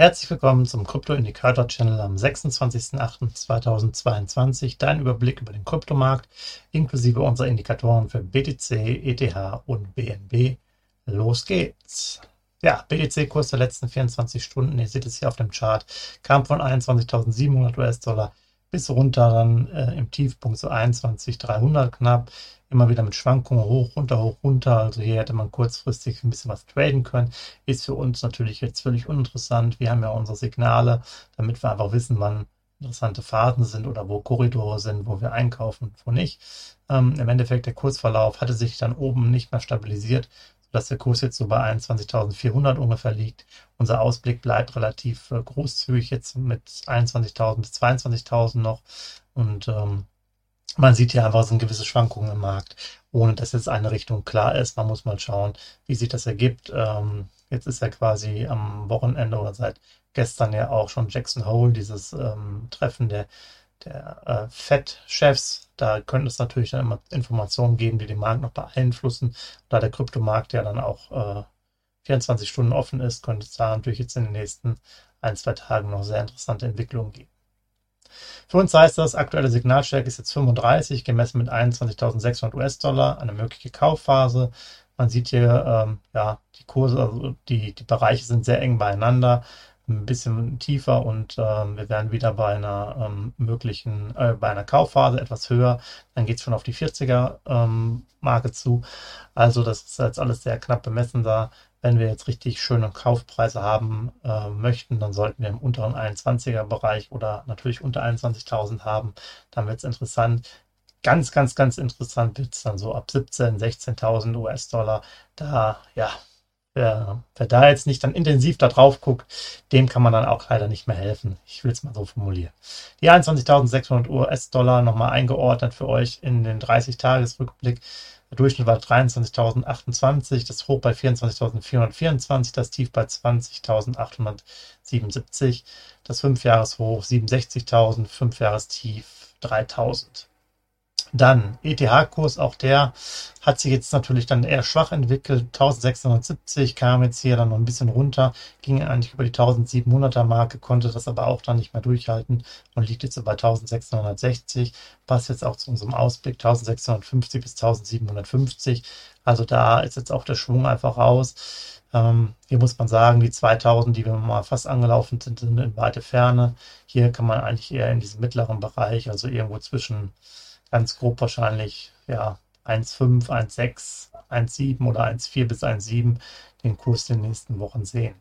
Herzlich willkommen zum Krypto-Indikator-Channel am 26.08.2022. Dein Überblick über den Kryptomarkt inklusive unserer Indikatoren für BTC, ETH und BNB. Los geht's! Ja, BTC-Kurs der letzten 24 Stunden, ihr seht es hier auf dem Chart, kam von 21.700 US-Dollar bis runter dann äh, im Tiefpunkt so 21.300 knapp immer wieder mit Schwankungen hoch, runter, hoch, runter. Also hier hätte man kurzfristig ein bisschen was traden können. Ist für uns natürlich jetzt völlig uninteressant. Wir haben ja unsere Signale, damit wir einfach wissen, wann interessante Phasen sind oder wo Korridore sind, wo wir einkaufen und wo nicht. Ähm, Im Endeffekt der Kursverlauf hatte sich dann oben nicht mehr stabilisiert, sodass der Kurs jetzt so bei 21.400 ungefähr liegt. Unser Ausblick bleibt relativ äh, großzügig jetzt mit 21.000 bis 22.000 noch und ähm, man sieht hier einfach so eine gewisse Schwankungen im Markt, ohne dass jetzt eine Richtung klar ist. Man muss mal schauen, wie sich das ergibt. Ähm, jetzt ist ja quasi am Wochenende oder seit gestern ja auch schon Jackson Hole, dieses ähm, Treffen der, der äh, Fed-Chefs. Da könnte es natürlich dann immer Informationen geben, die den Markt noch beeinflussen. Da der Kryptomarkt ja dann auch äh, 24 Stunden offen ist, könnte es da natürlich jetzt in den nächsten ein, zwei Tagen noch sehr interessante Entwicklungen geben. Für uns heißt das, aktuelle Signalstärke ist jetzt 35, gemessen mit 21.600 US-Dollar, eine mögliche Kaufphase. Man sieht hier, ähm, ja, die Kurse, also die, die Bereiche sind sehr eng beieinander, ein bisschen tiefer und ähm, wir werden wieder bei einer ähm, möglichen, äh, bei einer Kaufphase etwas höher. Dann geht es schon auf die 40er ähm, Marke zu. Also das ist jetzt alles sehr knapp bemessen da. Wenn wir jetzt richtig schöne Kaufpreise haben äh, möchten, dann sollten wir im unteren 21er Bereich oder natürlich unter 21.000 haben. Dann wird es interessant. Ganz, ganz, ganz interessant wird es dann so ab 17.000, 16.000 US-Dollar. Da, ja, wer, wer da jetzt nicht dann intensiv da drauf guckt, dem kann man dann auch leider nicht mehr helfen. Ich will es mal so formulieren. Die 21.600 US-Dollar nochmal eingeordnet für euch in den 30-Tages-Rückblick. Der Durchschnitt war 23.028, das Hoch bei 24.424, das Tief bei 20.877, das 5-Jahres-Hoch 67.000, 5-Jahres-Tief 3.000. Dann ETH-Kurs, auch der hat sich jetzt natürlich dann eher schwach entwickelt. 1670 kam jetzt hier dann noch ein bisschen runter, ging eigentlich über die 1700er Marke, konnte das aber auch dann nicht mehr durchhalten und liegt jetzt bei 1660. Passt jetzt auch zu unserem Ausblick 1650 bis 1750. Also da ist jetzt auch der Schwung einfach raus. Ähm, hier muss man sagen, die 2000, die wir mal fast angelaufen sind, sind in weite Ferne. Hier kann man eigentlich eher in diesem mittleren Bereich, also irgendwo zwischen ganz grob wahrscheinlich ja 1,5, 1,6, 1,7 oder 1,4 bis 1,7 den Kurs in den nächsten Wochen sehen.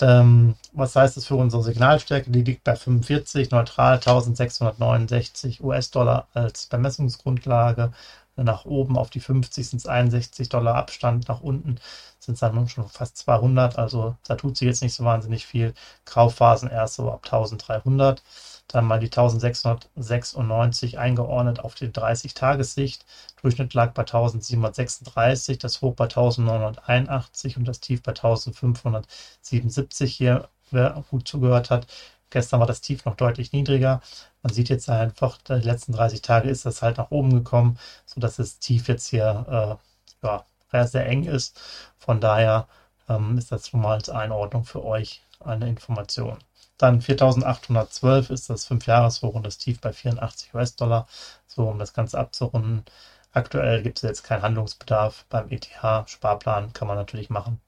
Ähm, was heißt das für unsere Signalstärke? Die liegt bei 45, neutral 1669 US-Dollar als Bemessungsgrundlage. Nach oben auf die 50 sind es 61 Dollar Abstand, nach unten sind es dann schon fast 200. Also da tut sich jetzt nicht so wahnsinnig viel. Kaufphasen erst so ab 1300 dann mal die 1696 eingeordnet auf die 30-Tagessicht. Durchschnitt lag bei 1736, das Hoch bei 1981 und das Tief bei 1577 hier, wer gut zugehört hat. Gestern war das Tief noch deutlich niedriger. Man sieht jetzt einfach, die letzten 30 Tage ist das halt nach oben gekommen, sodass das Tief jetzt hier äh, ja, sehr eng ist. Von daher ähm, ist das schon mal als Einordnung für euch eine Information. Dann 4812 ist das 5-Jahres-Hoch und das Tief bei 84 US-Dollar. So, um das Ganze abzurunden. Aktuell gibt es jetzt keinen Handlungsbedarf beim ETH-Sparplan, kann man natürlich machen.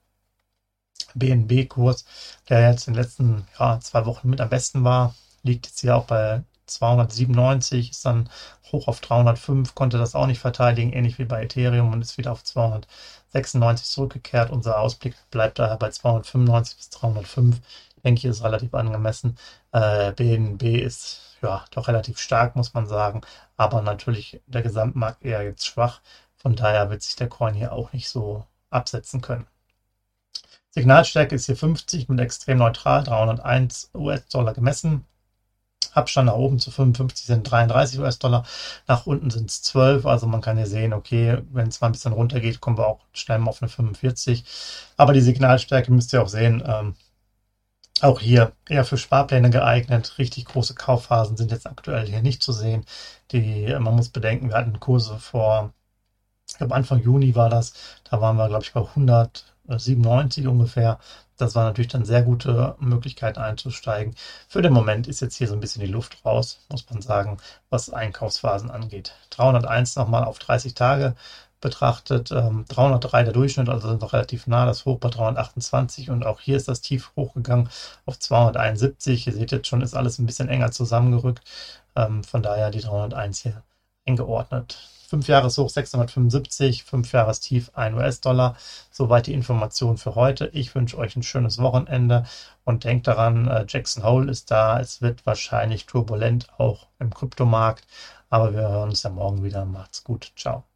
BNB-Kurs, der jetzt in den letzten ja, zwei Wochen mit am besten war, liegt jetzt hier auch bei 297, ist dann hoch auf 305, konnte das auch nicht verteidigen, ähnlich wie bei Ethereum und ist wieder auf 296 zurückgekehrt. Unser Ausblick bleibt daher bei 295 bis 305 denke ich, ist relativ angemessen. Äh, BNB ist ja doch relativ stark, muss man sagen, aber natürlich der Gesamtmarkt eher jetzt schwach. Von daher wird sich der Coin hier auch nicht so absetzen können. Signalstärke ist hier 50 mit extrem neutral, 301 US-Dollar gemessen. Abstand nach oben zu 55 sind 33 US-Dollar, nach unten sind es 12. Also man kann ja sehen, okay, wenn es mal ein bisschen runter geht, kommen wir auch schnell auf eine 45. Aber die Signalstärke müsst ihr auch sehen. Ähm, auch hier eher für Sparpläne geeignet. Richtig große Kaufphasen sind jetzt aktuell hier nicht zu sehen. Die, man muss bedenken, wir hatten Kurse vor, ich glaube Anfang Juni war das, da waren wir, glaube ich, bei 197 ungefähr. Das war natürlich dann sehr gute Möglichkeit einzusteigen. Für den Moment ist jetzt hier so ein bisschen die Luft raus, muss man sagen, was Einkaufsphasen angeht. 301 nochmal auf 30 Tage betrachtet. 303 ähm, der Durchschnitt, also sind noch relativ nah, das Hoch bei 328 und auch hier ist das Tief hochgegangen auf 271. Ihr seht jetzt schon, ist alles ein bisschen enger zusammengerückt. Ähm, von daher die 301 hier eingeordnet. 5 Jahreshoch 675, 5 Jahrestief 1 US-Dollar. Soweit die Information für heute. Ich wünsche euch ein schönes Wochenende und denkt daran, äh, Jackson Hole ist da. Es wird wahrscheinlich turbulent auch im Kryptomarkt, aber wir hören uns ja morgen wieder. Macht's gut. Ciao.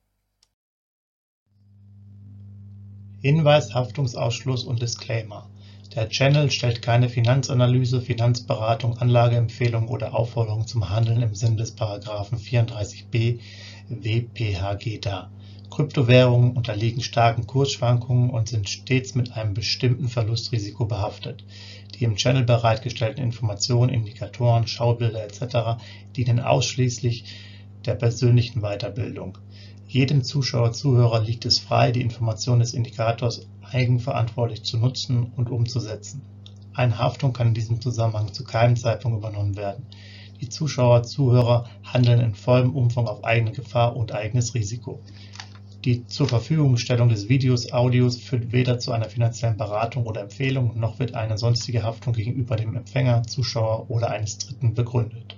Hinweis, Haftungsausschluss und Disclaimer. Der Channel stellt keine Finanzanalyse, Finanzberatung, Anlageempfehlung oder Aufforderung zum Handeln im Sinne des Paragraphen 34b WPHG dar. Kryptowährungen unterliegen starken Kursschwankungen und sind stets mit einem bestimmten Verlustrisiko behaftet. Die im Channel bereitgestellten Informationen, Indikatoren, Schaubilder etc. dienen ausschließlich der persönlichen Weiterbildung. Jedem Zuschauer/Zuhörer liegt es frei, die Informationen des Indikators eigenverantwortlich zu nutzen und umzusetzen. Eine Haftung kann in diesem Zusammenhang zu keinem Zeitpunkt übernommen werden die Zuschauer, Zuhörer handeln in vollem Umfang auf eigene Gefahr und eigenes Risiko. Die Zurverfügungstellung des Videos, Audios führt weder zu einer finanziellen Beratung oder Empfehlung, noch wird eine sonstige Haftung gegenüber dem Empfänger, Zuschauer oder eines Dritten begründet.